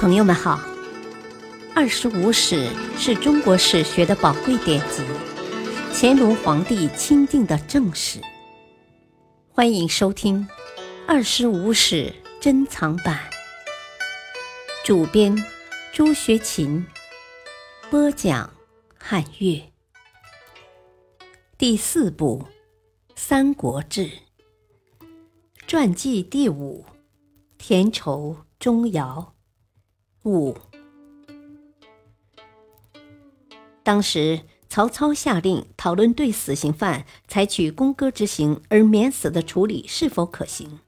朋友们好，《二十五史》是中国史学的宝贵典籍，乾隆皇帝钦定的正史。欢迎收听《二十五史珍藏版》，主编朱学勤，播讲汉乐。第四部《三国志》传记第五：田畴、钟繇。五，当时曹操下令讨论对死刑犯采取宫歌之刑而免死的处理是否可行。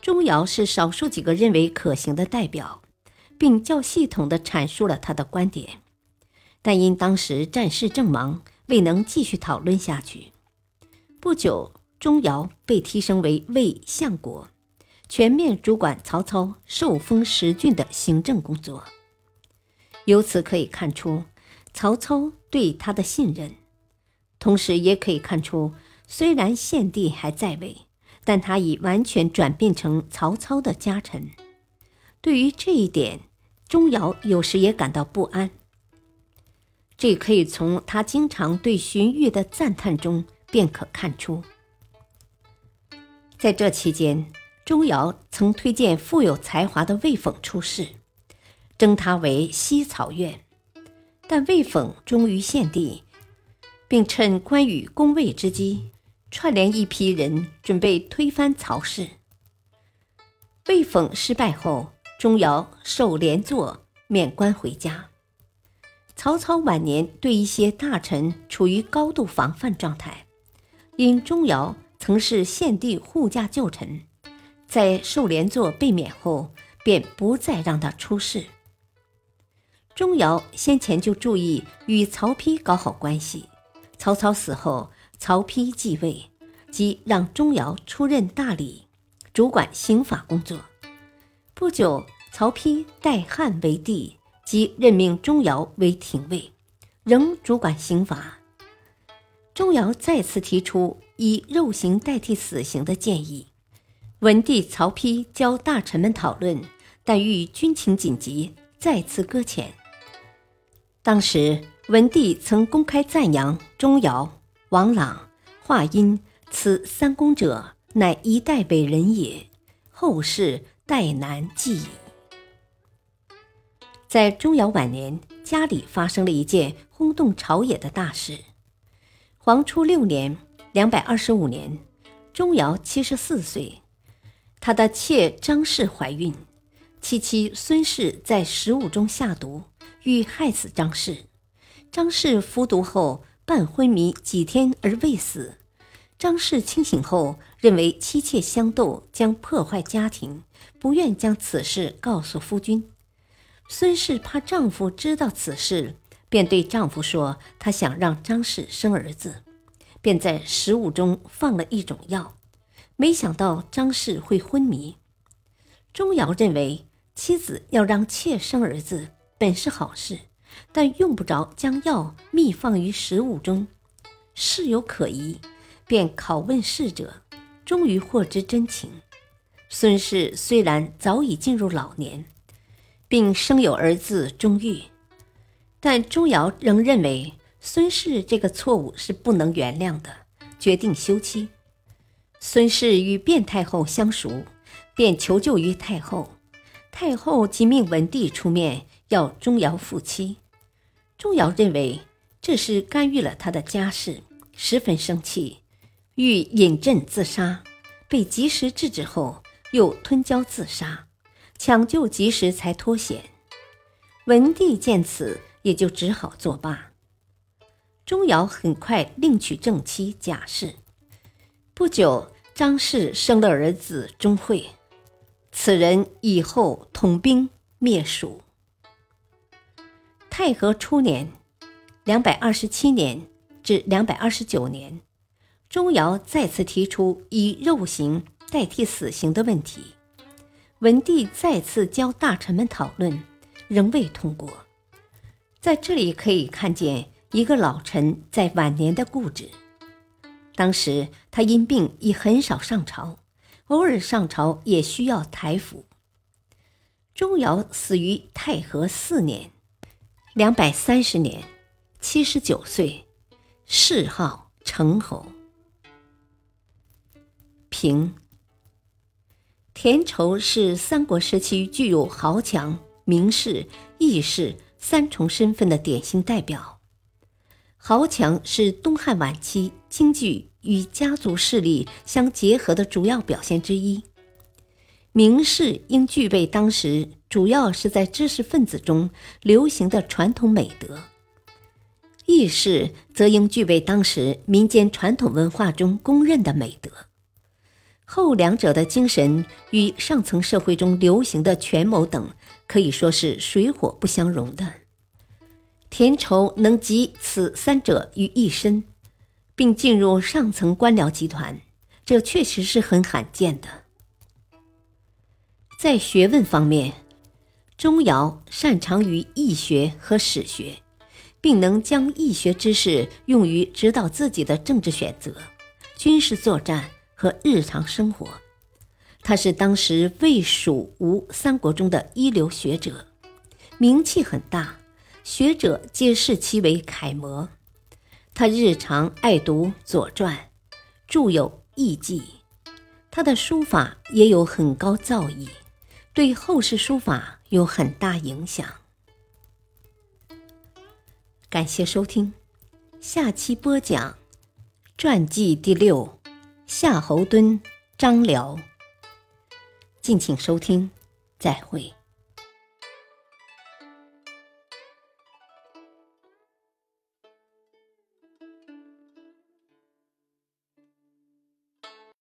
钟繇是少数几个认为可行的代表，并较系统的阐述了他的观点，但因当时战事正忙，未能继续讨论下去。不久，钟繇被提升为魏相国。全面主管曹操受封十郡的行政工作。由此可以看出曹操对他的信任，同时也可以看出，虽然献帝还在位，但他已完全转变成曹操的家臣。对于这一点，钟繇有时也感到不安。这可以从他经常对荀彧的赞叹中便可看出。在这期间。钟繇曾推荐富有才华的魏讽出仕，征他为西曹院，但魏讽忠于献帝，并趁关羽攻魏之机，串联一批人准备推翻曹氏。魏讽失败后，钟繇受连坐，免官回家。曹操晚年对一些大臣处于高度防范状态，因钟繇曾是献帝护驾旧臣。在受连坐被免后，便不再让他出仕。钟繇先前就注意与曹丕搞好关系。曹操死后，曹丕继位，即让钟繇出任大理，主管刑法工作。不久，曹丕代汉为帝，即任命钟繇为廷尉，仍主管刑法。钟繇再次提出以肉刑代替死刑的建议。文帝曹丕教大臣们讨论，但遇军情紧急，再次搁浅。当时文帝曾公开赞扬钟繇、王朗、华阴此三公者，乃一代伟人也，后世代难继矣。在钟繇晚年，家里发生了一件轰动朝野的大事。黄初六年（两百二十五年），钟繇七十四岁。他的妾张氏怀孕，其妻孙氏在食物中下毒，欲害死张氏。张氏服毒后半昏迷几天而未死。张氏清醒后，认为妻妾相斗将破坏家庭，不愿将此事告诉夫君。孙氏怕丈夫知道此事，便对丈夫说：“她想让张氏生儿子，便在食物中放了一种药。”没想到张氏会昏迷。钟繇认为妻子要让妾生儿子本是好事，但用不着将药密放于食物中，事有可疑，便拷问侍者，终于获知真情。孙氏虽然早已进入老年，并生有儿子钟毓，但钟繇仍认为孙氏这个错误是不能原谅的，决定休妻。孙氏与卞太后相熟，便求救于太后。太后即命文帝出面要钟繇复妻。钟繇认为这是干预了他的家事，十分生气，欲引鸩自杀。被及时制止后，又吞胶自杀，抢救及时才脱险。文帝见此，也就只好作罢。钟繇很快另娶正妻贾氏。不久，张氏生了儿子钟会，此人以后统兵灭蜀。太和初年（两百二十七年至两百二十九年），钟繇再次提出以肉刑代替死刑的问题，文帝再次教大臣们讨论，仍未通过。在这里可以看见一个老臣在晚年的固执。当时他因病已很少上朝，偶尔上朝也需要抬斧。钟繇死于太和四年，两百三十年，七十九岁，谥号成侯。平田畴是三国时期具有豪强、名士、义士三重身份的典型代表。豪强是东汉晚期京剧与家族势力相结合的主要表现之一。名士应具备当时主要是在知识分子中流行的传统美德，义士则应具备当时民间传统文化中公认的美德。后两者的精神与上层社会中流行的权谋等可以说是水火不相容的。田畴能集此三者于一身，并进入上层官僚集团，这确实是很罕见的。在学问方面，钟繇擅长于易学和史学，并能将易学知识用于指导自己的政治选择、军事作战和日常生活。他是当时魏、蜀、吴三国中的一流学者，名气很大，学者皆视其为楷模。他日常爱读《左传》，著有《艺记》，他的书法也有很高造诣。对后世书法有很大影响。感谢收听，下期播讲传记第六：夏侯惇、张辽。敬请收听，再会。